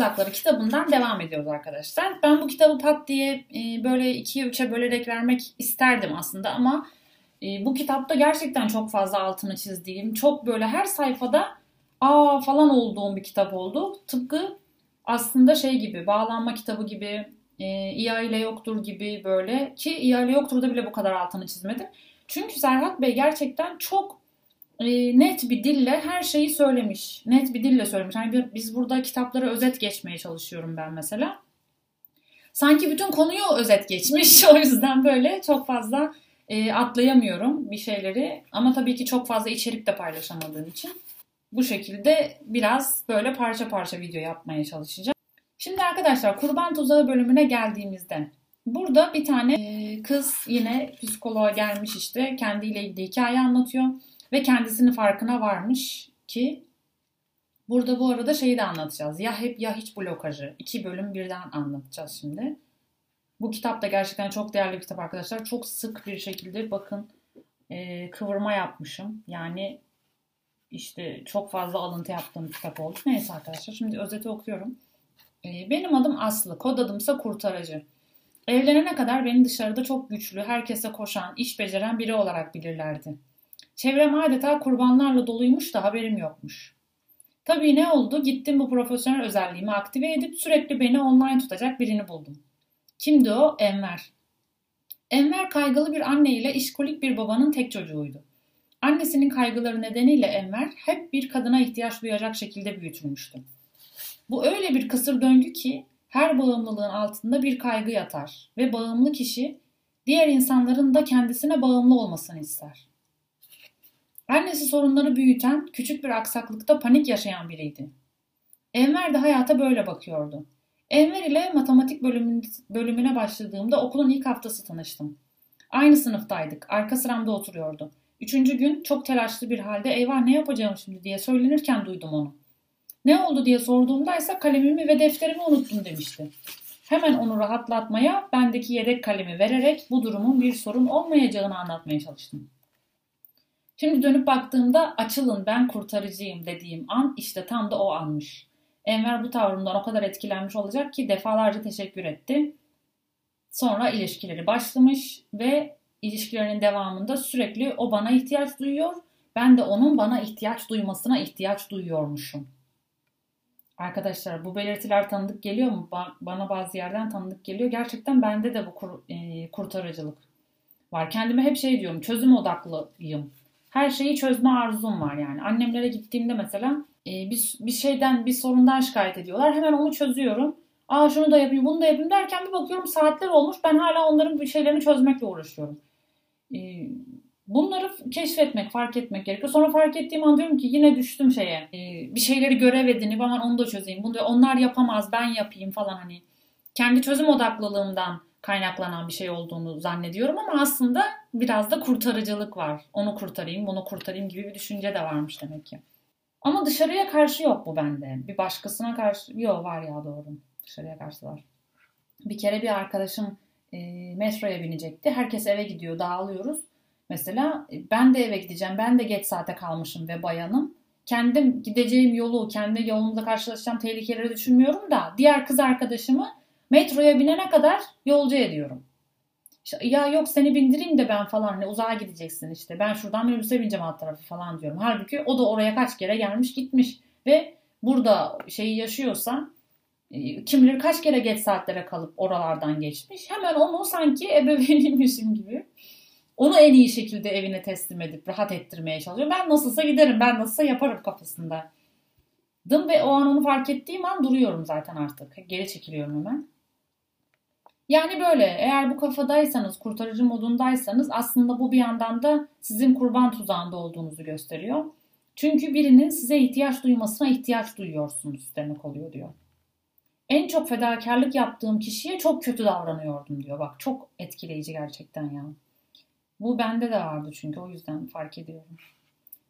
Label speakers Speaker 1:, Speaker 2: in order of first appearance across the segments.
Speaker 1: Tuzakları kitabından devam ediyoruz arkadaşlar. Ben bu kitabı pat diye e, böyle ikiye üçe bölerek vermek isterdim aslında ama e, bu kitapta gerçekten çok fazla altını çizdiğim, çok böyle her sayfada aa falan olduğum bir kitap oldu. Tıpkı aslında şey gibi, bağlanma kitabı gibi, e, İya ile yoktur gibi böyle ki İya ile yoktur da bile bu kadar altını çizmedim. Çünkü Serhat Bey gerçekten çok e, net bir dille her şeyi söylemiş. Net bir dille söylemiş. Yani biz burada kitapları özet geçmeye çalışıyorum ben mesela. Sanki bütün konuyu özet geçmiş. O yüzden böyle çok fazla e, atlayamıyorum bir şeyleri. Ama tabii ki çok fazla içerik de paylaşamadığım için bu şekilde biraz böyle parça parça video yapmaya çalışacağım. Şimdi arkadaşlar kurban tuzağı bölümüne geldiğimizde burada bir tane e, kız yine psikoloğa gelmiş işte kendiyle ilgili hikaye anlatıyor ve kendisinin farkına varmış ki burada bu arada şeyi de anlatacağız. Ya hep ya hiç blokajı. iki bölüm birden anlatacağız şimdi. Bu kitap da gerçekten çok değerli bir kitap arkadaşlar. Çok sık bir şekilde bakın e, kıvırma yapmışım. Yani işte çok fazla alıntı yaptığım kitap oldu. Neyse arkadaşlar şimdi özeti okuyorum. E, benim adım Aslı. Kod adımsa Kurtarıcı. Evlenene kadar beni dışarıda çok güçlü, herkese koşan, iş beceren biri olarak bilirlerdi. Çevrem adeta kurbanlarla doluymuş da haberim yokmuş. Tabii ne oldu? Gittim bu profesyonel özelliğimi aktive edip sürekli beni online tutacak birini buldum. Kimdi o? Enver. Enver kaygılı bir anne ile işkolik bir babanın tek çocuğuydu. Annesinin kaygıları nedeniyle Enver hep bir kadına ihtiyaç duyacak şekilde büyütülmüştü. Bu öyle bir kısır döngü ki her bağımlılığın altında bir kaygı yatar ve bağımlı kişi diğer insanların da kendisine bağımlı olmasını ister. Annesi sorunları büyüten, küçük bir aksaklıkta panik yaşayan biriydi. Enver de hayata böyle bakıyordu. Enver ile matematik bölümüne başladığımda okulun ilk haftası tanıştım. Aynı sınıftaydık. Arka sıramda oturuyordu. Üçüncü gün çok telaşlı bir halde eyvah ne yapacağım şimdi diye söylenirken duydum onu. Ne oldu diye sorduğumda ise kalemimi ve defterimi unuttum demişti. Hemen onu rahatlatmaya bendeki yedek kalemi vererek bu durumun bir sorun olmayacağını anlatmaya çalıştım. Şimdi dönüp baktığımda açılın ben kurtarıcıyım dediğim an işte tam da o anmış. Enver bu tavrımdan o kadar etkilenmiş olacak ki defalarca teşekkür etti. Sonra ilişkileri başlamış ve ilişkilerinin devamında sürekli o bana ihtiyaç duyuyor, ben de onun bana ihtiyaç duymasına ihtiyaç duyuyormuşum. Arkadaşlar bu belirtiler tanıdık geliyor mu? bana bazı yerden tanıdık geliyor. Gerçekten bende de bu kur, e, kurtarıcılık var. Kendime hep şey diyorum, çözüm odaklıyım. Her şeyi çözme arzum var yani. Annemlere gittiğimde mesela e, bir, bir şeyden, bir sorundan şikayet ediyorlar. Hemen onu çözüyorum. Aa şunu da yapayım, bunu da yapayım derken bir bakıyorum saatler olmuş. Ben hala onların bir şeylerini çözmekle uğraşıyorum. E, bunları keşfetmek, fark etmek gerekiyor. Sonra fark ettiğim an diyorum ki yine düştüm şeye. E, bir şeyleri görev edinip aman onu da çözeyim. Bunu da, onlar yapamaz, ben yapayım falan hani. Kendi çözüm odaklılığımdan kaynaklanan bir şey olduğunu zannediyorum ama aslında biraz da kurtarıcılık var. Onu kurtarayım, bunu kurtarayım gibi bir düşünce de varmış demek ki. Ama dışarıya karşı yok bu bende. Bir başkasına karşı yok var ya doğru. Dışarıya karşı var. Bir kere bir arkadaşım e, metroya binecekti. Herkes eve gidiyor, dağılıyoruz. Mesela e, ben de eve gideceğim. Ben de geç saate kalmışım ve bayanım. Kendim gideceğim yolu, kendi yolumda karşılaşacağım tehlikeleri düşünmüyorum da diğer kız arkadaşımı metroya binene kadar yolcu ediyorum. İşte, ya yok seni bindireyim de ben falan hani uzağa gideceksin işte. Ben şuradan minibüse bineceğim alt tarafı falan diyorum. Halbuki o da oraya kaç kere gelmiş gitmiş ve burada şeyi yaşıyorsa e, kim bilir kaç kere geç saatlere kalıp oralardan geçmiş. Hemen onu sanki ebeveyniymişim gibi onu en iyi şekilde evine teslim edip rahat ettirmeye çalışıyor. Ben nasılsa giderim, ben nasılsa yaparım kafasında. Dım ve o an onu fark ettiğim an duruyorum zaten artık. Geri çekiliyorum hemen. Yani böyle eğer bu kafadaysanız, kurtarıcı modundaysanız aslında bu bir yandan da sizin kurban tuzağında olduğunuzu gösteriyor. Çünkü birinin size ihtiyaç duymasına ihtiyaç duyuyorsunuz demek oluyor diyor. En çok fedakarlık yaptığım kişiye çok kötü davranıyordum diyor. Bak çok etkileyici gerçekten ya. Bu bende de vardı çünkü o yüzden fark ediyorum.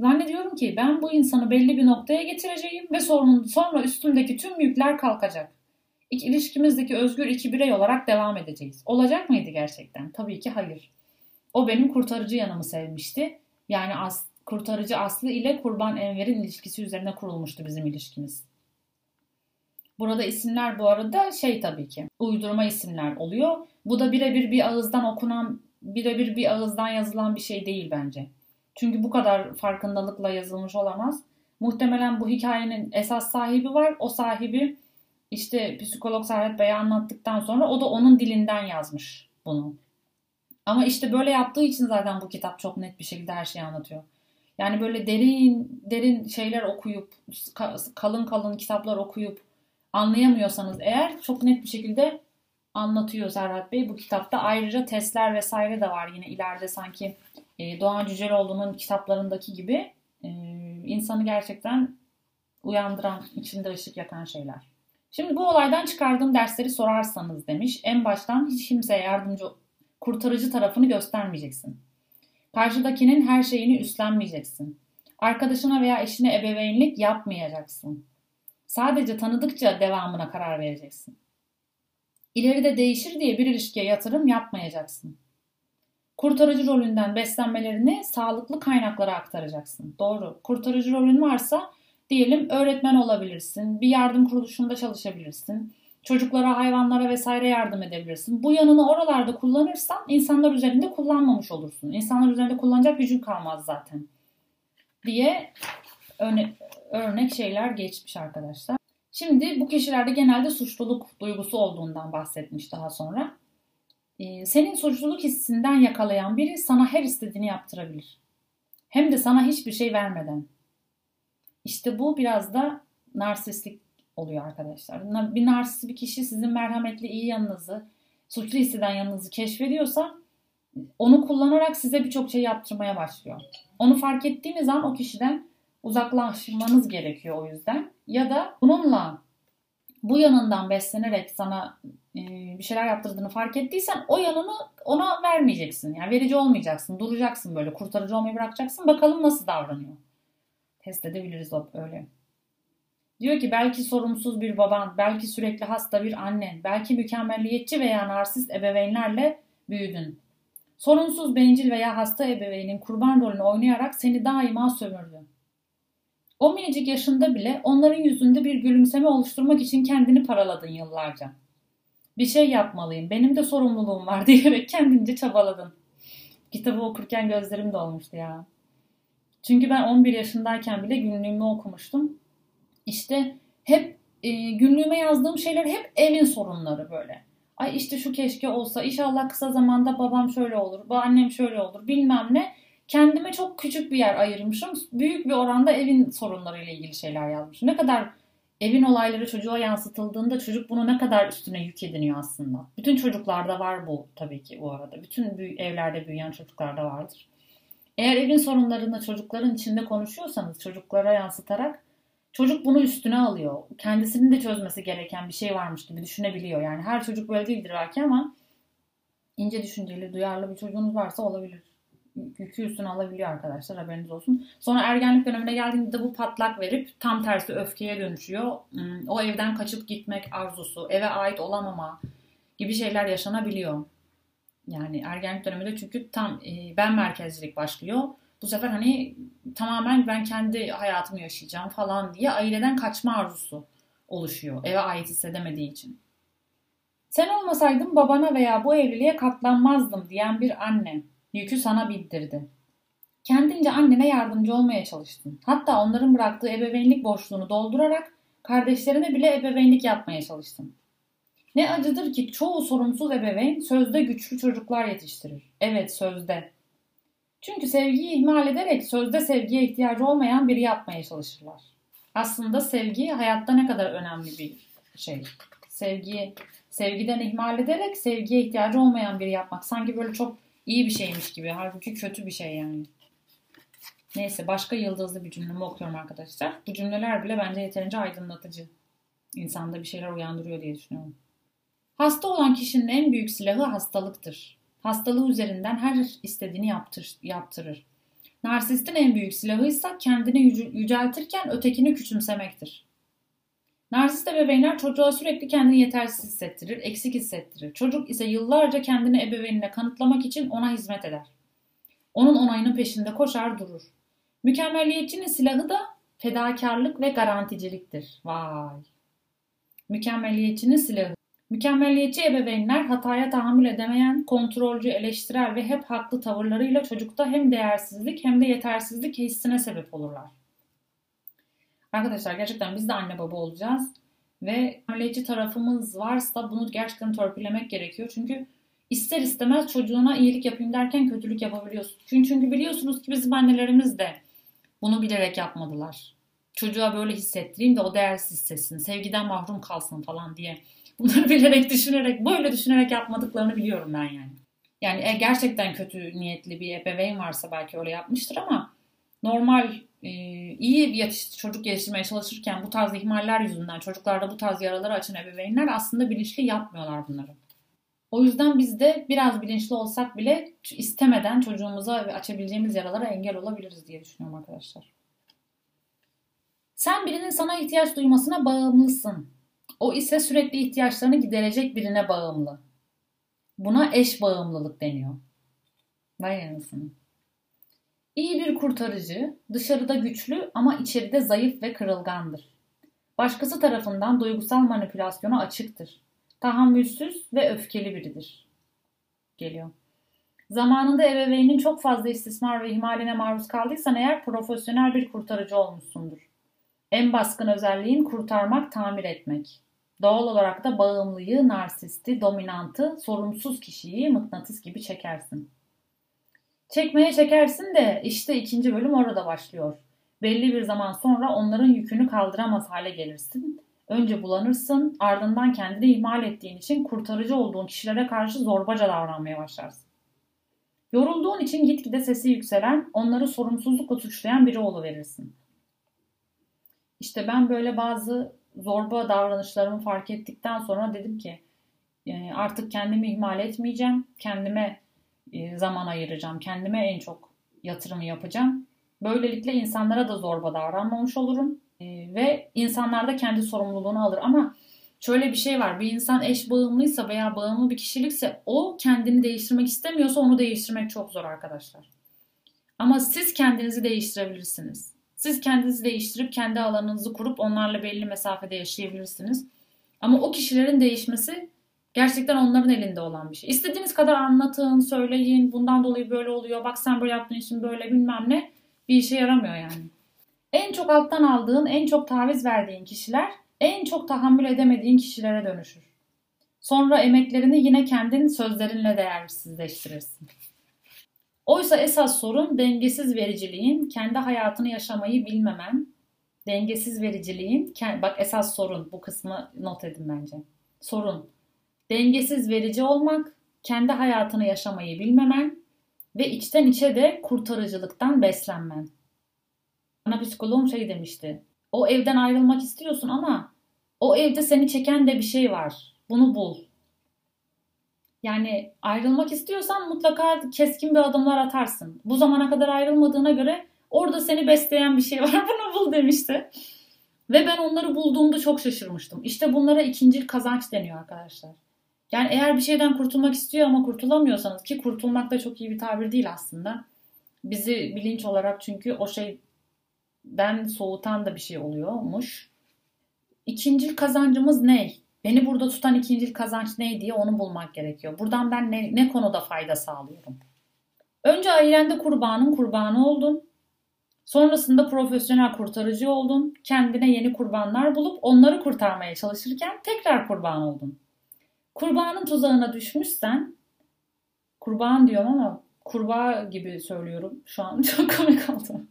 Speaker 1: Zannediyorum ki ben bu insanı belli bir noktaya getireceğim ve sonra üstündeki tüm yükler kalkacak. İlk ilişkimizdeki özgür iki birey olarak devam edeceğiz. Olacak mıydı gerçekten? Tabii ki hayır. O benim kurtarıcı yanımı sevmişti. Yani as, kurtarıcı Aslı ile Kurban Enver'in ilişkisi üzerine kurulmuştu bizim ilişkimiz. Burada isimler bu arada şey tabii ki uydurma isimler oluyor. Bu da birebir bir ağızdan okunan, birebir bir ağızdan yazılan bir şey değil bence. Çünkü bu kadar farkındalıkla yazılmış olamaz. Muhtemelen bu hikayenin esas sahibi var. O sahibi işte psikolog Serhat Bey'e anlattıktan sonra o da onun dilinden yazmış bunu. Ama işte böyle yaptığı için zaten bu kitap çok net bir şekilde her şeyi anlatıyor. Yani böyle derin derin şeyler okuyup kalın kalın kitaplar okuyup anlayamıyorsanız eğer çok net bir şekilde anlatıyor Serhat Bey bu kitapta. Ayrıca testler vesaire de var yine ileride sanki e, Doğan Cüceloğlu'nun kitaplarındaki gibi e, insanı gerçekten uyandıran, içinde ışık yakan şeyler. Şimdi bu olaydan çıkardığım dersleri sorarsanız demiş. En baştan hiç kimseye yardımcı, kurtarıcı tarafını göstermeyeceksin. Karşıdakinin her şeyini üstlenmeyeceksin. Arkadaşına veya eşine ebeveynlik yapmayacaksın. Sadece tanıdıkça devamına karar vereceksin. İleride değişir diye bir ilişkiye yatırım yapmayacaksın. Kurtarıcı rolünden beslenmelerini sağlıklı kaynaklara aktaracaksın. Doğru. Kurtarıcı rolün varsa diyelim öğretmen olabilirsin, bir yardım kuruluşunda çalışabilirsin, çocuklara, hayvanlara vesaire yardım edebilirsin. Bu yanını oralarda kullanırsan insanlar üzerinde kullanmamış olursun. İnsanlar üzerinde kullanacak gücün kalmaz zaten diye örne örnek şeyler geçmiş arkadaşlar. Şimdi bu kişilerde genelde suçluluk duygusu olduğundan bahsetmiş daha sonra. Ee, senin suçluluk hissinden yakalayan biri sana her istediğini yaptırabilir. Hem de sana hiçbir şey vermeden. İşte bu biraz da narsistlik oluyor arkadaşlar. Bir narsist bir kişi sizin merhametli iyi yanınızı, suçlu hisseden yanınızı keşfediyorsa onu kullanarak size birçok şey yaptırmaya başlıyor. Onu fark ettiğiniz an o kişiden uzaklaşmanız gerekiyor o yüzden. Ya da bununla bu yanından beslenerek sana e, bir şeyler yaptırdığını fark ettiysen o yanını ona vermeyeceksin. Yani verici olmayacaksın. Duracaksın böyle kurtarıcı olmayı bırakacaksın. Bakalım nasıl davranıyor. Test edebiliriz öyle. Diyor ki belki sorumsuz bir baban, belki sürekli hasta bir annen, belki mükemmelliyetçi veya narsist ebeveynlerle büyüdün. Sorunsuz, bencil veya hasta ebeveynin kurban rolünü oynayarak seni daima sömürdü. O minicik yaşında bile onların yüzünde bir gülümseme oluşturmak için kendini paraladın yıllarca. Bir şey yapmalıyım, benim de sorumluluğum var diyerek kendince çabaladın. Kitabı okurken gözlerim dolmuştu ya. Çünkü ben 11 yaşındayken bile günlüğümü okumuştum. İşte hep e, günlüğüme yazdığım şeyler hep evin sorunları böyle. Ay işte şu keşke olsa, inşallah kısa zamanda babam şöyle olur, bu annem şöyle olur bilmem ne. Kendime çok küçük bir yer ayırmışım. Büyük bir oranda evin sorunlarıyla ilgili şeyler yazmışım. Ne kadar evin olayları çocuğa yansıtıldığında çocuk bunu ne kadar üstüne yük ediniyor aslında. Bütün çocuklarda var bu tabii ki bu arada. Bütün evlerde büyüyen çocuklarda vardır. Eğer evin sorunlarını çocukların içinde konuşuyorsanız çocuklara yansıtarak çocuk bunu üstüne alıyor. Kendisinin de çözmesi gereken bir şey varmış gibi düşünebiliyor. Yani her çocuk böyle değildir belki ama ince düşünceli, duyarlı bir çocuğunuz varsa olabilir. Yükü üstüne alabiliyor arkadaşlar haberiniz olsun. Sonra ergenlik dönemine geldiğinde bu patlak verip tam tersi öfkeye dönüşüyor. Hmm, o evden kaçıp gitmek arzusu, eve ait olamama gibi şeyler yaşanabiliyor. Yani ergenlik döneminde çünkü tam e, ben merkezcilik başlıyor. Bu sefer hani tamamen ben kendi hayatımı yaşayacağım falan diye aileden kaçma arzusu oluşuyor. Eve ait hissedemediği için. Sen olmasaydın babana veya bu evliliğe katlanmazdım diyen bir anne yükü sana bindirdi. Kendince annene yardımcı olmaya çalıştın. Hatta onların bıraktığı ebeveynlik boşluğunu doldurarak kardeşlerine bile ebeveynlik yapmaya çalıştın. Ne acıdır ki çoğu sorumsuz ebeveyn sözde güçlü çocuklar yetiştirir. Evet sözde. Çünkü sevgiyi ihmal ederek sözde sevgiye ihtiyacı olmayan biri yapmaya çalışırlar. Aslında sevgi hayatta ne kadar önemli bir şey. Sevgiyi sevgiden ihmal ederek sevgiye ihtiyacı olmayan biri yapmak sanki böyle çok iyi bir şeymiş gibi. Halbuki kötü bir şey yani. Neyse başka yıldızlı bir cümlemi okuyorum arkadaşlar. Bu cümleler bile bence yeterince aydınlatıcı. İnsanda bir şeyler uyandırıyor diye düşünüyorum. Hasta olan kişinin en büyük silahı hastalıktır. Hastalığı üzerinden her istediğini yaptır, yaptırır. Narsistin en büyük silahı ise kendini yüceltirken ötekini küçümsemektir. Narsist ebeveynler çocuğa sürekli kendini yetersiz hissettirir, eksik hissettirir. Çocuk ise yıllarca kendini ebeveynine kanıtlamak için ona hizmet eder. Onun onayının peşinde koşar durur. Mükemmelliyetçinin silahı da fedakarlık ve garanticiliktir. Vay. Mükemmeliyetçinin silahı. Mükemmeliyetçi ebeveynler hataya tahammül edemeyen, kontrolcü, eleştirel ve hep haklı tavırlarıyla çocukta hem değersizlik hem de yetersizlik hissine sebep olurlar. Arkadaşlar gerçekten biz de anne baba olacağız ve mükemmeliyetçi tarafımız varsa bunu gerçekten törpülemek gerekiyor. Çünkü ister istemez çocuğuna iyilik yapayım derken kötülük yapabiliyorsun. Çünkü, çünkü biliyorsunuz ki bizim annelerimiz de bunu bilerek yapmadılar. Çocuğa böyle hissettireyim de o değersiz hissetsin, sevgiden mahrum kalsın falan diye. Bunları bilerek, düşünerek, böyle düşünerek yapmadıklarını biliyorum ben yani. Yani e, gerçekten kötü niyetli bir ebeveyn varsa belki öyle yapmıştır ama normal e, iyi yetiş, çocuk yetiştirmeye çalışırken bu tarz ihmaller yüzünden çocuklarda bu tarz yaraları açan ebeveynler aslında bilinçli yapmıyorlar bunları. O yüzden biz de biraz bilinçli olsak bile istemeden çocuğumuza açabileceğimiz yaralara engel olabiliriz diye düşünüyorum arkadaşlar. Sen birinin sana ihtiyaç duymasına bağımlısın. O ise sürekli ihtiyaçlarını giderecek birine bağımlı. Buna eş bağımlılık deniyor. Vay anasını. İyi bir kurtarıcı, dışarıda güçlü ama içeride zayıf ve kırılgandır. Başkası tarafından duygusal manipülasyona açıktır. Tahammülsüz ve öfkeli biridir. Geliyor. Zamanında ebeveynin çok fazla istismar ve ihmaline maruz kaldıysan eğer profesyonel bir kurtarıcı olmuşsundur. En baskın özelliğin kurtarmak, tamir etmek. Doğal olarak da bağımlıyı, narsisti, dominantı, sorumsuz kişiyi mıknatıs gibi çekersin. Çekmeye çekersin de işte ikinci bölüm orada başlıyor. Belli bir zaman sonra onların yükünü kaldıramaz hale gelirsin. Önce bulanırsın, ardından kendini ihmal ettiğin için kurtarıcı olduğun kişilere karşı zorbaca davranmaya başlarsın. Yorulduğun için gitgide sesi yükselen, onları sorumsuzlukla suçlayan biri verirsin. İşte ben böyle bazı zorba davranışlarımı fark ettikten sonra dedim ki e, artık kendimi ihmal etmeyeceğim. Kendime e, zaman ayıracağım. Kendime en çok yatırımı yapacağım. Böylelikle insanlara da zorba davranmamış olurum. E, ve insanlar da kendi sorumluluğunu alır. Ama şöyle bir şey var. Bir insan eş bağımlıysa veya bağımlı bir kişilikse o kendini değiştirmek istemiyorsa onu değiştirmek çok zor arkadaşlar. Ama siz kendinizi değiştirebilirsiniz. Siz kendinizi değiştirip kendi alanınızı kurup onlarla belli mesafede yaşayabilirsiniz. Ama o kişilerin değişmesi gerçekten onların elinde olan bir şey. İstediğiniz kadar anlatın, söyleyin, bundan dolayı böyle oluyor, bak sen böyle yaptığın için böyle bilmem ne bir işe yaramıyor yani. En çok alttan aldığın, en çok taviz verdiğin kişiler en çok tahammül edemediğin kişilere dönüşür. Sonra emeklerini yine kendin sözlerinle değersizleştirirsin. Oysa esas sorun dengesiz vericiliğin, kendi hayatını yaşamayı bilmemen, dengesiz vericiliğin, bak esas sorun bu kısmı not edin bence. Sorun, dengesiz verici olmak, kendi hayatını yaşamayı bilmemen ve içten içe de kurtarıcılıktan beslenmen. Bana psikoloğum şey demişti. O evden ayrılmak istiyorsun ama o evde seni çeken de bir şey var. Bunu bul. Yani ayrılmak istiyorsan mutlaka keskin bir adımlar atarsın. Bu zamana kadar ayrılmadığına göre orada seni besleyen bir şey var. Bunu bul demişti. Ve ben onları bulduğumda çok şaşırmıştım. İşte bunlara ikinci kazanç deniyor arkadaşlar. Yani eğer bir şeyden kurtulmak istiyor ama kurtulamıyorsanız ki kurtulmak da çok iyi bir tabir değil aslında. Bizi bilinç olarak çünkü o şeyden soğutan da bir şey oluyormuş. İkinci kazancımız ne? Beni burada tutan ikinci kazanç ne diye onu bulmak gerekiyor. Buradan ben ne, ne konuda fayda sağlıyorum? Önce ailende kurbanın kurbanı oldun. Sonrasında profesyonel kurtarıcı oldun. Kendine yeni kurbanlar bulup onları kurtarmaya çalışırken tekrar kurban oldun. Kurbanın tuzağına düşmüşsen, kurban diyorum ama kurbağa gibi söylüyorum şu an çok komik oldu.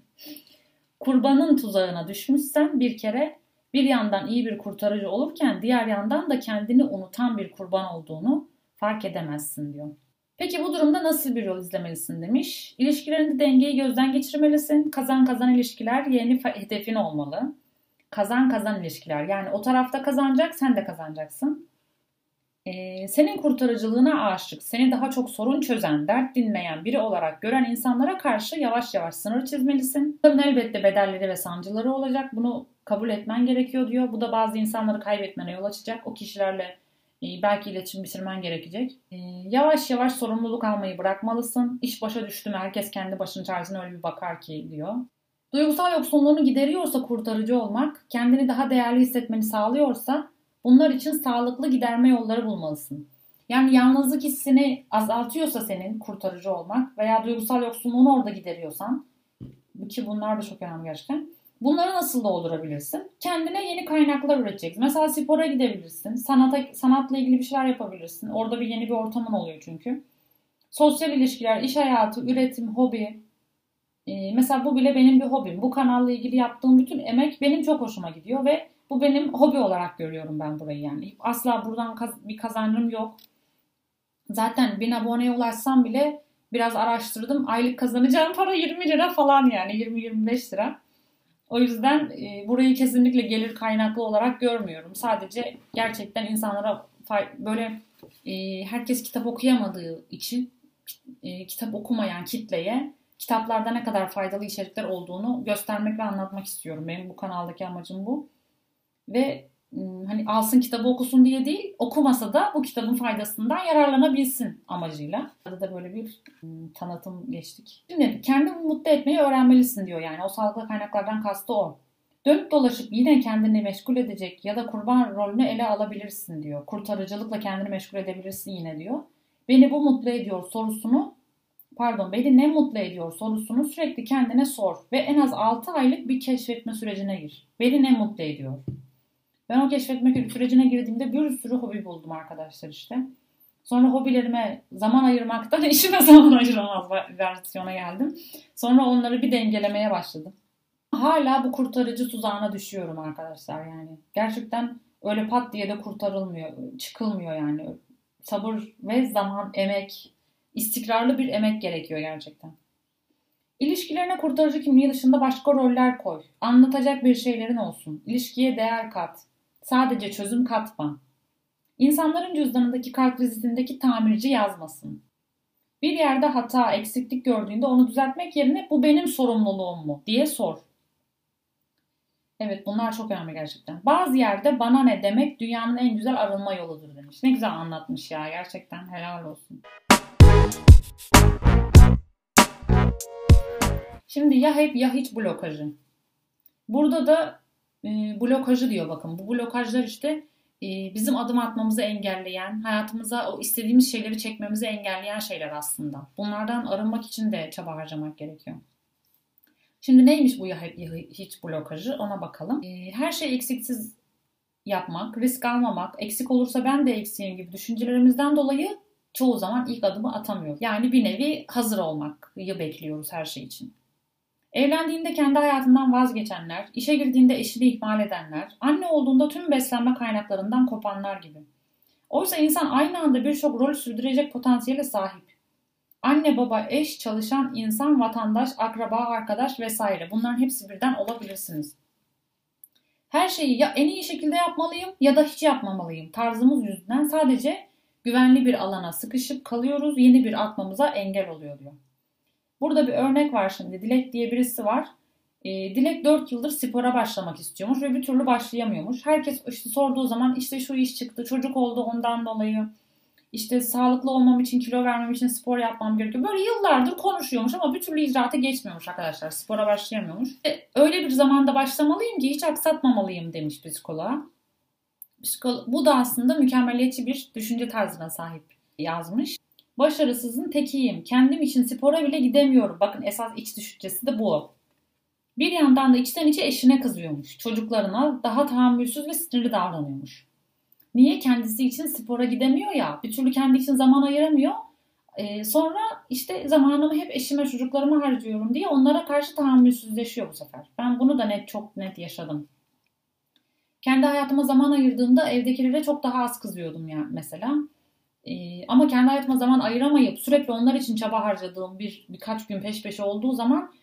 Speaker 1: Kurbanın tuzağına düşmüşsen bir kere bir yandan iyi bir kurtarıcı olurken diğer yandan da kendini unutan bir kurban olduğunu fark edemezsin diyor. Peki bu durumda nasıl bir yol izlemelisin demiş. İlişkilerinde dengeyi gözden geçirmelisin. Kazan kazan ilişkiler yeni hedefin olmalı. Kazan kazan ilişkiler. Yani o tarafta kazanacak sen de kazanacaksın. Ee, senin kurtarıcılığına aşık, seni daha çok sorun çözen, dert dinleyen biri olarak gören insanlara karşı yavaş yavaş sınır çizmelisin. Bunun elbette bedelleri ve sancıları olacak. Bunu kabul etmen gerekiyor diyor. Bu da bazı insanları kaybetmene yol açacak. O kişilerle e, belki iletişim bitirmen gerekecek. E, yavaş yavaş sorumluluk almayı bırakmalısın. İş başa düştü mü herkes kendi başının çaresine öyle bir bakar ki diyor. Duygusal yoksunluğunu gideriyorsa kurtarıcı olmak, kendini daha değerli hissetmeni sağlıyorsa Bunlar için sağlıklı giderme yolları bulmalısın. Yani yalnızlık hissini azaltıyorsa senin kurtarıcı olmak veya duygusal yoksunluğunu orada gideriyorsan ki bunlar da çok önemli gerçekten. Bunları nasıl doldurabilirsin? Kendine yeni kaynaklar üreteceksin. Mesela spora gidebilirsin. Sanata, sanatla ilgili bir şeyler yapabilirsin. Orada bir yeni bir ortamın oluyor çünkü. Sosyal ilişkiler, iş hayatı, üretim, hobi. Ee, mesela bu bile benim bir hobim. Bu kanalla ilgili yaptığım bütün emek benim çok hoşuma gidiyor ve bu benim hobi olarak görüyorum ben burayı yani. Asla buradan kaz- bir kazancım yok. Zaten bin aboneye ulaşsam bile biraz araştırdım. Aylık kazanacağım para 20 lira falan yani 20-25 lira. O yüzden e, burayı kesinlikle gelir kaynaklı olarak görmüyorum. Sadece gerçekten insanlara böyle e, herkes kitap okuyamadığı için e, kitap okumayan kitleye kitaplarda ne kadar faydalı içerikler olduğunu göstermek ve anlatmak istiyorum. Benim bu kanaldaki amacım bu. Ve hani alsın kitabı okusun diye değil, okumasa da bu kitabın faydasından yararlanabilsin amacıyla. Burada da böyle bir hmm, tanıtım geçtik. Şimdi kendini mutlu etmeyi öğrenmelisin diyor yani. O sağlıklı kaynaklardan kastı o. Dönüp dolaşıp yine kendini meşgul edecek ya da kurban rolünü ele alabilirsin diyor. Kurtarıcılıkla kendini meşgul edebilirsin yine diyor. Beni bu mutlu ediyor sorusunu pardon beni ne mutlu ediyor sorusunu sürekli kendine sor ve en az 6 aylık bir keşfetme sürecine gir. Beni ne mutlu ediyor? Ben o keşfetme sürecine girdiğimde bir sürü hobi buldum arkadaşlar işte. Sonra hobilerime zaman ayırmaktan işime zaman ayıramaz versiyona geldim. Sonra onları bir dengelemeye başladım. Hala bu kurtarıcı tuzağına düşüyorum arkadaşlar yani. Gerçekten öyle pat diye de kurtarılmıyor, çıkılmıyor yani. Sabır ve zaman, emek, istikrarlı bir emek gerekiyor gerçekten. İlişkilerine kurtarıcı kimliği dışında başka roller koy. Anlatacak bir şeylerin olsun. İlişkiye değer kat. Sadece çözüm katma. İnsanların cüzdanındaki kart vizitindeki tamirci yazmasın. Bir yerde hata, eksiklik gördüğünde onu düzeltmek yerine bu benim sorumluluğum mu diye sor. Evet bunlar çok önemli gerçekten. Bazı yerde bana ne demek dünyanın en güzel arınma yoludur demiş. Ne güzel anlatmış ya gerçekten helal olsun. Şimdi ya hep ya hiç blokajı. Burada da e, blokajı diyor bakın. Bu blokajlar işte bizim adım atmamızı engelleyen, hayatımıza o istediğimiz şeyleri çekmemizi engelleyen şeyler aslında. Bunlardan arınmak için de çaba harcamak gerekiyor. Şimdi neymiş bu hiç blokajı ona bakalım. Her şey eksiksiz yapmak, risk almamak, eksik olursa ben de eksiğim gibi düşüncelerimizden dolayı çoğu zaman ilk adımı atamıyoruz. Yani bir nevi hazır olmakı bekliyoruz her şey için. Evlendiğinde kendi hayatından vazgeçenler, işe girdiğinde eşini ihmal edenler, anne olduğunda tüm beslenme kaynaklarından kopanlar gibi. Oysa insan aynı anda birçok rol sürdürecek potansiyele sahip. Anne, baba, eş, çalışan, insan, vatandaş, akraba, arkadaş vesaire bunların hepsi birden olabilirsiniz. Her şeyi ya en iyi şekilde yapmalıyım ya da hiç yapmamalıyım tarzımız yüzünden sadece güvenli bir alana sıkışıp kalıyoruz, yeni bir atmamıza engel oluyor diyor. Burada bir örnek var şimdi. Dilek diye birisi var. E, Dilek 4 yıldır spora başlamak istiyormuş ve bir türlü başlayamıyormuş. Herkes işte sorduğu zaman işte şu iş çıktı, çocuk oldu ondan dolayı. İşte sağlıklı olmam için, kilo vermem için spor yapmam gerekiyor. Böyle yıllardır konuşuyormuş ama bir türlü icraata geçmiyormuş arkadaşlar. Spora başlayamıyormuş. E, öyle bir zamanda başlamalıyım ki hiç aksatmamalıyım demiş psikoloğa. Psikolo bu da aslında mükemmeliyetçi bir düşünce tarzına sahip yazmış. Başarısızın tekiyim. Kendim için spora bile gidemiyorum. Bakın esas iç düşüncesi de bu. Bir yandan da içten içe eşine kızıyormuş. Çocuklarına daha tahammülsüz ve sinirli davranıyormuş. Niye? Kendisi için spora gidemiyor ya. Bir türlü kendi için zaman ayıramıyor. Ee, sonra işte zamanımı hep eşime çocuklarıma harcıyorum diye onlara karşı tahammülsüzleşiyor bu sefer. Ben bunu da net çok net yaşadım. Kendi hayatıma zaman ayırdığımda evdekilere çok daha az kızıyordum ya mesela. Ee, ama kendi hayatıma zaman ayıramayıp sürekli onlar için çaba harcadığım bir birkaç gün peş peşe olduğu zaman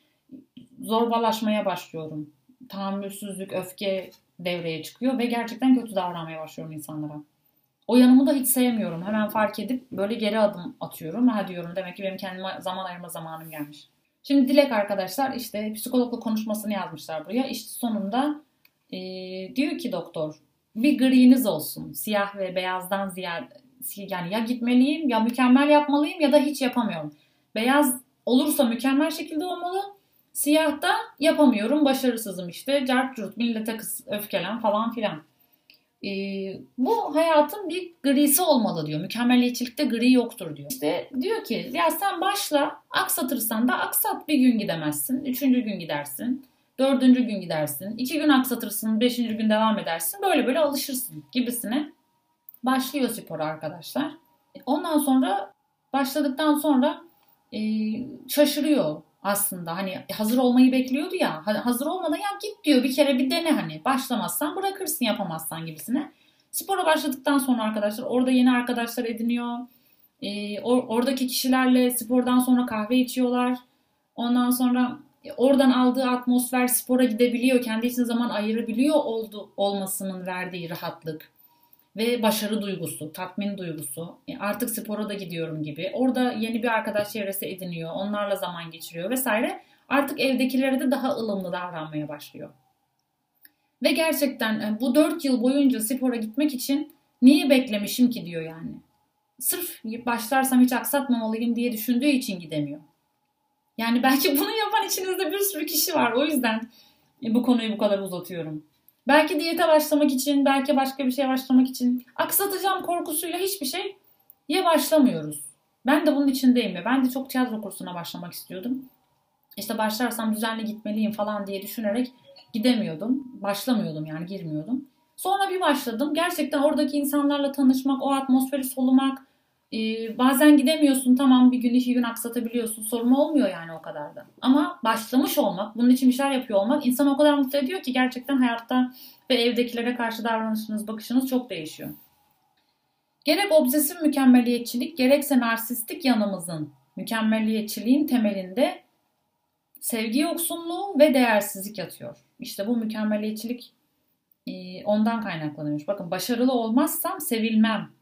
Speaker 1: zorbalaşmaya başlıyorum. Tahammülsüzlük, öfke devreye çıkıyor ve gerçekten kötü davranmaya başlıyorum insanlara. O yanımı da hiç sevmiyorum. Hemen fark edip böyle geri adım atıyorum. Ha diyorum demek ki benim kendime zaman ayırma zamanım gelmiş. Şimdi Dilek arkadaşlar işte psikologla konuşmasını yazmışlar buraya. İşte sonunda e, diyor ki doktor bir gri'niz olsun. Siyah ve beyazdan ziyade yani ya gitmeliyim ya mükemmel yapmalıyım ya da hiç yapamıyorum. Beyaz olursa mükemmel şekilde olmalı. Siyah da yapamıyorum, başarısızım işte. Cart curt, millete kız, öfkelen falan filan. e, bu hayatın bir grisi olmalı diyor. Mükemmeliyetçilikte gri yoktur diyor. İşte diyor ki ya sen başla aksatırsan da aksat bir gün gidemezsin. Üçüncü gün gidersin. Dördüncü gün gidersin. iki gün aksatırsın. Beşinci gün devam edersin. Böyle böyle alışırsın gibisine. Başlıyor spora arkadaşlar. Ondan sonra başladıktan sonra e, şaşırıyor aslında. Hani hazır olmayı bekliyordu ya. Hazır olmadan ya git diyor bir kere bir dene hani. Başlamazsan bırakırsın yapamazsan gibisine. Spora başladıktan sonra arkadaşlar orada yeni arkadaşlar ediniyor. E, or, oradaki kişilerle spordan sonra kahve içiyorlar. Ondan sonra e, oradan aldığı atmosfer spora gidebiliyor. Kendi için zaman ayırabiliyor oldu olmasının verdiği rahatlık ve başarı duygusu, tatmin duygusu. E, artık spora da gidiyorum gibi. Orada yeni bir arkadaş çevresi ediniyor. Onlarla zaman geçiriyor vesaire. Artık evdekilere de daha ılımlı davranmaya başlıyor. Ve gerçekten e, bu 4 yıl boyunca spora gitmek için niye beklemişim ki diyor yani. Sırf başlarsam hiç aksatmamalıyım diye düşündüğü için gidemiyor. Yani belki bunu yapan içinizde bir sürü kişi var. O yüzden e, bu konuyu bu kadar uzatıyorum. Belki diyete başlamak için, belki başka bir şeye başlamak için aksatacağım korkusuyla hiçbir şey ya başlamıyoruz. Ben de bunun içindeyim ya. Ben de çok tiyatro kursuna başlamak istiyordum. İşte başlarsam düzenli gitmeliyim falan diye düşünerek gidemiyordum. Başlamıyordum yani girmiyordum. Sonra bir başladım. Gerçekten oradaki insanlarla tanışmak, o atmosferi solumak, ee, bazen gidemiyorsun tamam bir gün iki gün aksatabiliyorsun sorun olmuyor yani o kadar da. Ama başlamış olmak bunun için bir şeyler yapıyor olmak insanı o kadar mutlu ediyor ki gerçekten hayatta ve evdekilere karşı davranışınız bakışınız çok değişiyor. Gerek obsesif mükemmeliyetçilik gerekse narsistik yanımızın mükemmeliyetçiliğin temelinde sevgi yoksunluğu ve değersizlik yatıyor. İşte bu mükemmeliyetçilik e, ondan kaynaklanıyor. Bakın başarılı olmazsam sevilmem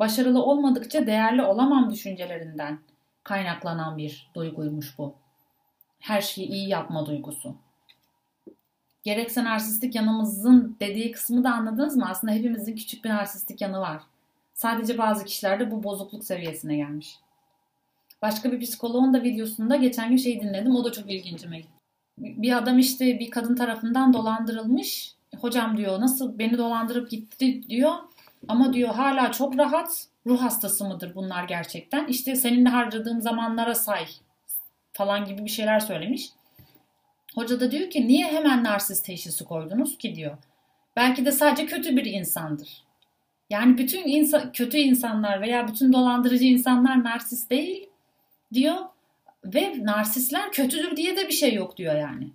Speaker 1: başarılı olmadıkça değerli olamam düşüncelerinden kaynaklanan bir duyguymuş bu. Her şeyi iyi yapma duygusu. Gerekse narsistik yanımızın dediği kısmı da anladınız mı? Aslında hepimizin küçük bir narsistik yanı var. Sadece bazı kişilerde bu bozukluk seviyesine gelmiş. Başka bir psikoloğun da videosunda geçen gün şey dinledim. O da çok ilgincime. Bir adam işte bir kadın tarafından dolandırılmış. Hocam diyor nasıl beni dolandırıp gitti diyor. Ama diyor hala çok rahat. Ruh hastası mıdır bunlar gerçekten? İşte seninle harcadığım zamanlara say falan gibi bir şeyler söylemiş. Hoca da diyor ki niye hemen narsist teşhisi koydunuz ki diyor. Belki de sadece kötü bir insandır. Yani bütün insan, kötü insanlar veya bütün dolandırıcı insanlar narsist değil diyor. Ve narsistler kötüdür diye de bir şey yok diyor yani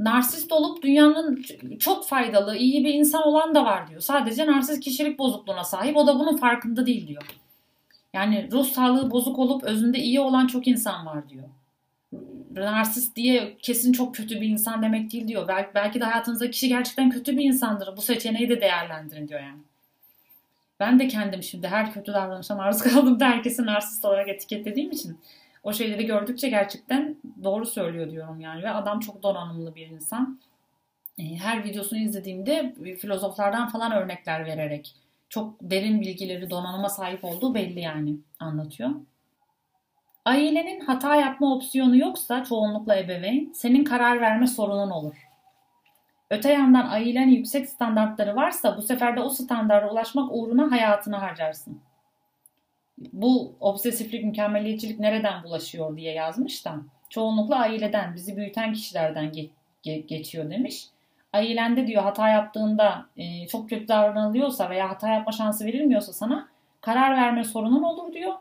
Speaker 1: narsist olup dünyanın çok faydalı, iyi bir insan olan da var diyor. Sadece narsist kişilik bozukluğuna sahip. O da bunun farkında değil diyor. Yani ruh sağlığı bozuk olup özünde iyi olan çok insan var diyor. Narsist diye kesin çok kötü bir insan demek değil diyor. Belki, belki de hayatınızda kişi gerçekten kötü bir insandır. Bu seçeneği de değerlendirin diyor yani. Ben de kendim şimdi her kötü davranışa maruz kaldığımda herkesi narsist olarak etiketlediğim için o şeyleri gördükçe gerçekten doğru söylüyor diyorum yani ve adam çok donanımlı bir insan. E, her videosunu izlediğimde filozoflardan falan örnekler vererek çok derin bilgileri, donanıma sahip olduğu belli yani anlatıyor. Ailenin hata yapma opsiyonu yoksa çoğunlukla ebeveyn senin karar verme sorunun olur. Öte yandan ailenin yüksek standartları varsa bu sefer de o standarta ulaşmak uğruna hayatını harcarsın bu obsesiflik, mükemmeliyetçilik nereden bulaşıyor diye yazmış da çoğunlukla aileden, bizi büyüten kişilerden ge- ge- geçiyor demiş. Ailende diyor hata yaptığında e, çok kötü davranılıyorsa veya hata yapma şansı verilmiyorsa sana karar verme sorunun olur diyor.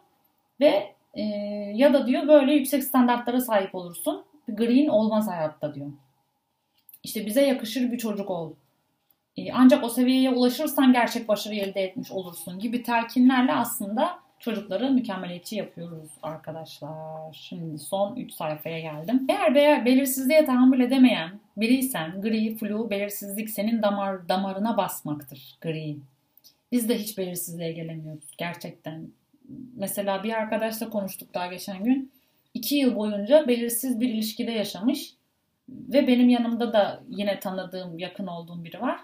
Speaker 1: Ve e, ya da diyor böyle yüksek standartlara sahip olursun. Green olmaz hayatta diyor. İşte bize yakışır bir çocuk ol. E, ancak o seviyeye ulaşırsan gerçek başarı elde etmiş olursun gibi telkinlerle aslında çocukları mükemmeliyetçi yapıyoruz arkadaşlar. Şimdi son 3 sayfaya geldim. Eğer belirsizliğe tahammül edemeyen biriysen gri, flu, belirsizlik senin damar damarına basmaktır gri. Biz de hiç belirsizliğe gelemiyoruz gerçekten. Mesela bir arkadaşla konuştuk daha geçen gün. 2 yıl boyunca belirsiz bir ilişkide yaşamış ve benim yanımda da yine tanıdığım, yakın olduğum biri var.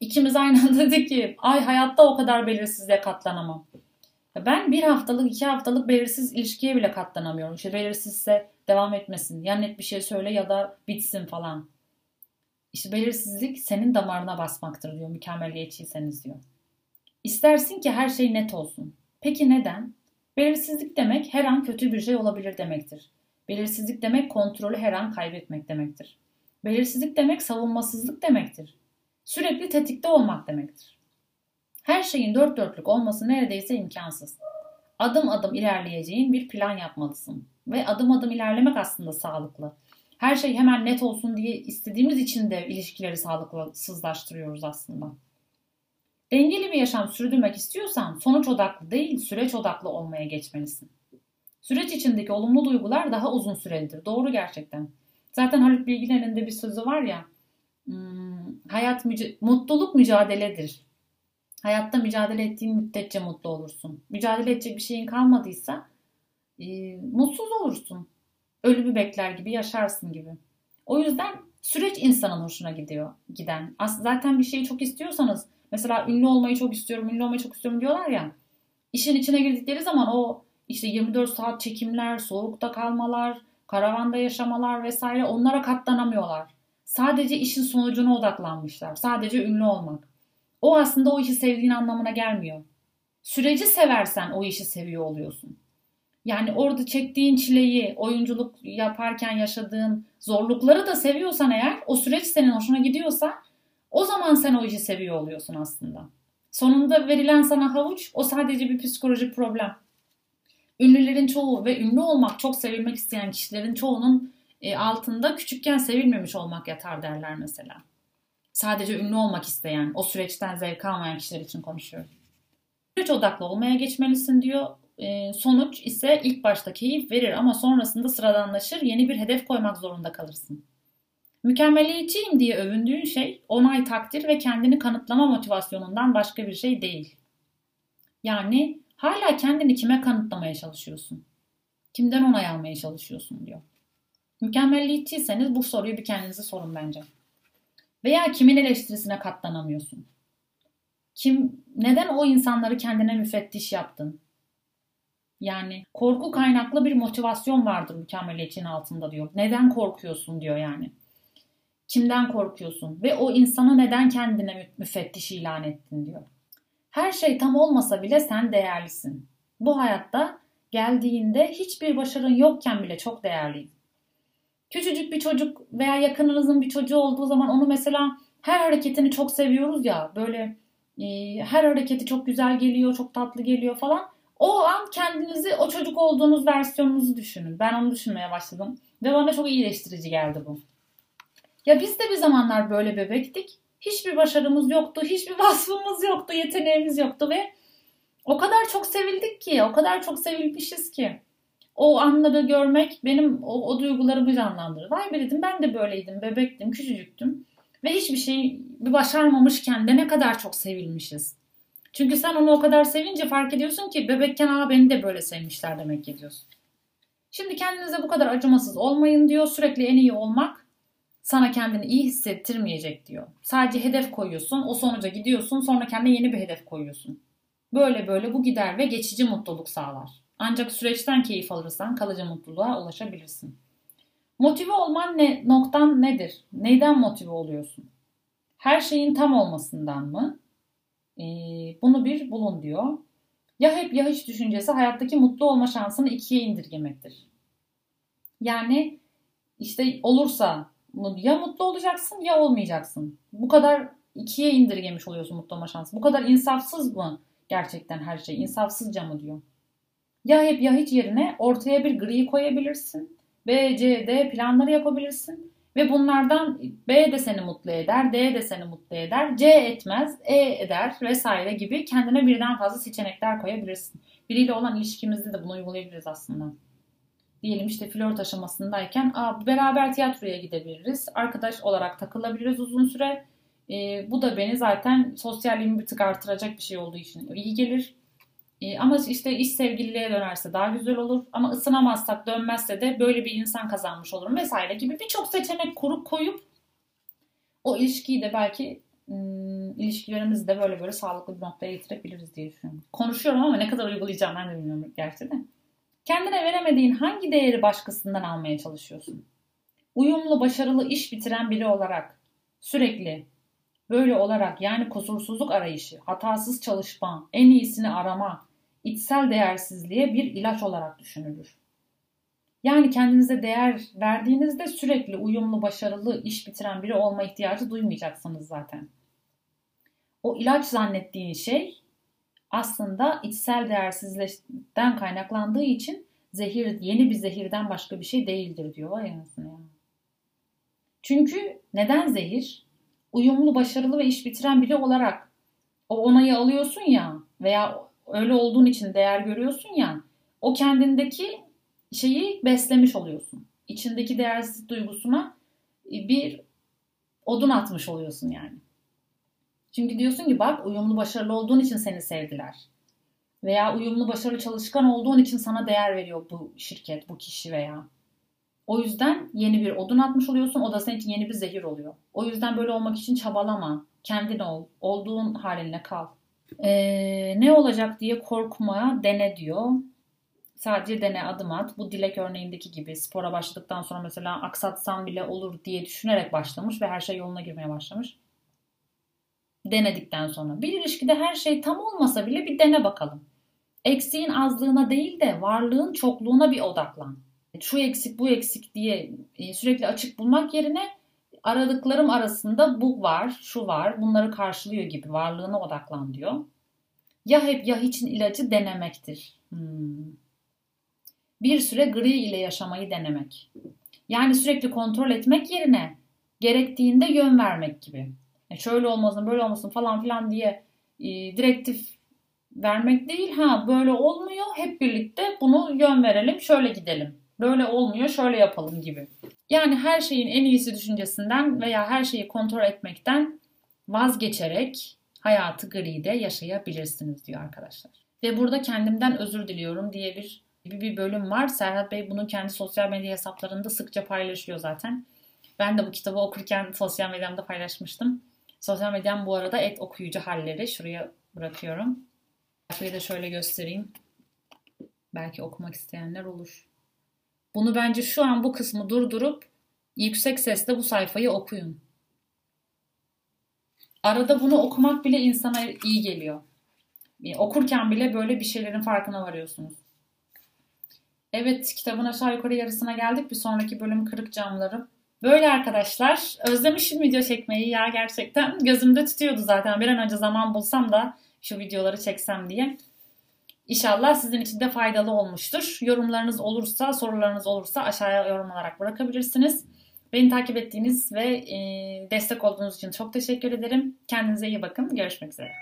Speaker 1: İkimiz aynı anda dedik ki ay hayatta o kadar belirsizliğe katlanamam. Ben bir haftalık, iki haftalık belirsiz ilişkiye bile katlanamıyorum. İşte belirsizse devam etmesin. Ya net bir şey söyle ya da bitsin falan. İşte belirsizlik senin damarına basmaktır diyor mükemmeliyetçiyseniz diyor. İstersin ki her şey net olsun. Peki neden? Belirsizlik demek her an kötü bir şey olabilir demektir. Belirsizlik demek kontrolü her an kaybetmek demektir. Belirsizlik demek savunmasızlık demektir. Sürekli tetikte olmak demektir. Her şeyin dört dörtlük olması neredeyse imkansız. Adım adım ilerleyeceğin bir plan yapmalısın. Ve adım adım ilerlemek aslında sağlıklı. Her şey hemen net olsun diye istediğimiz için de ilişkileri sağlıksızlaştırıyoruz aslında. Dengeli bir yaşam sürdürmek istiyorsan sonuç odaklı değil süreç odaklı olmaya geçmelisin. Süreç içindeki olumlu duygular daha uzun sürelidir. Doğru gerçekten. Zaten Haluk Bilginer'in de bir sözü var ya. Hmm, hayat müce- mutluluk mücadeledir. Hayatta mücadele ettiğin müddetçe mutlu olursun. Mücadele edecek bir şeyin kalmadıysa e, mutsuz olursun. Ölümü bekler gibi yaşarsın gibi. O yüzden süreç insanın hoşuna gidiyor giden. Aslında zaten bir şeyi çok istiyorsanız mesela ünlü olmayı çok istiyorum, ünlü olmayı çok istiyorum diyorlar ya. İşin içine girdikleri zaman o işte 24 saat çekimler, soğukta kalmalar, karavanda yaşamalar vesaire onlara katlanamıyorlar. Sadece işin sonucuna odaklanmışlar. Sadece ünlü olmak. O aslında o işi sevdiğin anlamına gelmiyor. Süreci seversen o işi seviyor oluyorsun. Yani orada çektiğin çileyi, oyunculuk yaparken yaşadığın zorlukları da seviyorsan eğer, o süreç senin hoşuna gidiyorsa o zaman sen o işi seviyor oluyorsun aslında. Sonunda verilen sana havuç o sadece bir psikolojik problem. Ünlülerin çoğu ve ünlü olmak, çok sevilmek isteyen kişilerin çoğunun e, altında küçükken sevilmemiş olmak yatar derler mesela. Sadece ünlü olmak isteyen, o süreçten zevk almayan kişiler için konuşuyorum. Süreç odaklı olmaya geçmelisin diyor. E, sonuç ise ilk başta keyif verir ama sonrasında sıradanlaşır, yeni bir hedef koymak zorunda kalırsın. Mükemmeliyetçiyim diye övündüğün şey onay takdir ve kendini kanıtlama motivasyonundan başka bir şey değil. Yani hala kendini kime kanıtlamaya çalışıyorsun? Kimden onay almaya çalışıyorsun diyor. Mükemmelliyetçiyseniz bu soruyu bir kendinize sorun bence. Veya kimin eleştirisine katlanamıyorsun? Kim, neden o insanları kendine müfettiş yaptın? Yani korku kaynaklı bir motivasyon vardır mükemmeliyetçinin altında diyor. Neden korkuyorsun diyor yani. Kimden korkuyorsun ve o insanı neden kendine müfettiş ilan ettin diyor. Her şey tam olmasa bile sen değerlisin. Bu hayatta geldiğinde hiçbir başarın yokken bile çok değerliyiz. Küçücük bir çocuk veya yakınınızın bir çocuğu olduğu zaman onu mesela her hareketini çok seviyoruz ya böyle e, her hareketi çok güzel geliyor, çok tatlı geliyor falan. O an kendinizi o çocuk olduğunuz versiyonunuzu düşünün. Ben onu düşünmeye başladım ve bana çok iyileştirici geldi bu. Ya biz de bir zamanlar böyle bebektik. Hiçbir başarımız yoktu, hiçbir vasfımız yoktu, yeteneğimiz yoktu ve o kadar çok sevildik ki, o kadar çok sevilmişiz ki. O anları görmek benim o, o duygularımı canlandırır. Vay be dedim ben de böyleydim, bebektim, küçücüktüm. Ve hiçbir şey başarmamışken de ne kadar çok sevilmişiz. Çünkü sen onu o kadar sevince fark ediyorsun ki bebekken aa beni de böyle sevmişler demek ki diyorsun. Şimdi kendinize bu kadar acımasız olmayın diyor. Sürekli en iyi olmak sana kendini iyi hissettirmeyecek diyor. Sadece hedef koyuyorsun, o sonuca gidiyorsun, sonra kendine yeni bir hedef koyuyorsun. Böyle böyle bu gider ve geçici mutluluk sağlar. Ancak süreçten keyif alırsan kalıcı mutluluğa ulaşabilirsin. Motive olman ne, noktan nedir? Neyden motive oluyorsun? Her şeyin tam olmasından mı? Ee, bunu bir bulun diyor. Ya hep ya hiç düşüncesi hayattaki mutlu olma şansını ikiye indirgemektir. Yani işte olursa ya mutlu olacaksın ya olmayacaksın. Bu kadar ikiye indirgemiş oluyorsun mutlu olma şansı. Bu kadar insafsız mı gerçekten her şey? İnsafsızca mı diyor. Ya hep ya hiç yerine ortaya bir gri koyabilirsin. B, C, D planları yapabilirsin. Ve bunlardan B de seni mutlu eder, D de seni mutlu eder, C etmez, E eder vesaire gibi kendine birden fazla seçenekler koyabilirsin. Biriyle olan ilişkimizde de bunu uygulayabiliriz aslında. Diyelim işte flört aşamasındayken Aa, beraber tiyatroya gidebiliriz, arkadaş olarak takılabiliriz uzun süre. E, bu da beni zaten sosyalliğimi bir tık artıracak bir şey olduğu için iyi gelir. E, ama işte iş sevgililiğe dönerse daha güzel olur. Ama ısınamazsak dönmezse de böyle bir insan kazanmış olurum vesaire gibi birçok seçenek kurup koyup o ilişkiyi de belki ım, ilişkilerimizi de böyle böyle sağlıklı bir noktaya getirebiliriz diye düşünüyorum. Konuşuyorum ama ne kadar uygulayacağım ben de bilmiyorum gerçi de. Kendine veremediğin hangi değeri başkasından almaya çalışıyorsun? Uyumlu, başarılı iş bitiren biri olarak sürekli böyle olarak yani kusursuzluk arayışı, hatasız çalışma, en iyisini arama, içsel değersizliğe bir ilaç olarak düşünülür. Yani kendinize değer verdiğinizde sürekli uyumlu, başarılı, iş bitiren biri olma ihtiyacı duymayacaksınız zaten. O ilaç zannettiğin şey aslında içsel değersizlikten kaynaklandığı için zehir, yeni bir zehirden başka bir şey değildir diyor. Vay anasını ya. Çünkü neden zehir? Uyumlu, başarılı ve iş bitiren biri olarak o onayı alıyorsun ya veya öyle olduğun için değer görüyorsun ya o kendindeki şeyi beslemiş oluyorsun. İçindeki değersiz duygusuna bir odun atmış oluyorsun yani. Çünkü diyorsun ki bak uyumlu başarılı olduğun için seni sevdiler. Veya uyumlu başarılı çalışkan olduğun için sana değer veriyor bu şirket, bu kişi veya. O yüzden yeni bir odun atmış oluyorsun. O da senin için yeni bir zehir oluyor. O yüzden böyle olmak için çabalama. Kendin ol. Olduğun haline kal. Ee, ne olacak diye korkma, dene diyor. Sadece dene adım at. Bu dilek örneğindeki gibi spora başladıktan sonra mesela aksatsan bile olur diye düşünerek başlamış ve her şey yoluna girmeye başlamış. Denedikten sonra. Bir ilişkide her şey tam olmasa bile bir dene bakalım. Eksiğin azlığına değil de varlığın çokluğuna bir odaklan. Şu eksik bu eksik diye e, sürekli açık bulmak yerine aradıklarım arasında bu var, şu var, bunları karşılıyor gibi varlığına odaklan diyor. Ya hep ya hiçin ilacı denemektir. Hmm. Bir süre gri ile yaşamayı denemek. Yani sürekli kontrol etmek yerine gerektiğinde yön vermek gibi. Yani e, şöyle olmasın, böyle olmasın falan filan diye e, direktif vermek değil. Ha böyle olmuyor. Hep birlikte bunu yön verelim, şöyle gidelim. Böyle olmuyor, şöyle yapalım gibi. Yani her şeyin en iyisi düşüncesinden veya her şeyi kontrol etmekten vazgeçerek hayatı gride yaşayabilirsiniz diyor arkadaşlar. Ve burada kendimden özür diliyorum diye bir bir bölüm var. Serhat Bey bunu kendi sosyal medya hesaplarında sıkça paylaşıyor zaten. Ben de bu kitabı okurken sosyal medyamda paylaşmıştım. Sosyal medyam bu arada et okuyucu halleri. Şuraya bırakıyorum. Şurayı da şöyle göstereyim. Belki okumak isteyenler olur. Bunu bence şu an bu kısmı durdurup yüksek sesle bu sayfayı okuyun. Arada bunu okumak bile insana iyi geliyor. Okurken bile böyle bir şeylerin farkına varıyorsunuz. Evet kitabın aşağı yukarı yarısına geldik. Bir sonraki bölüm kırık camlarım. Böyle arkadaşlar. Özlemişim video çekmeyi ya gerçekten. Gözümde tutuyordu zaten. Bir an önce zaman bulsam da şu videoları çeksem diye. İnşallah sizin için de faydalı olmuştur. Yorumlarınız olursa, sorularınız olursa aşağıya yorum olarak bırakabilirsiniz. Beni takip ettiğiniz ve e, destek olduğunuz için çok teşekkür ederim. Kendinize iyi bakın. Görüşmek üzere.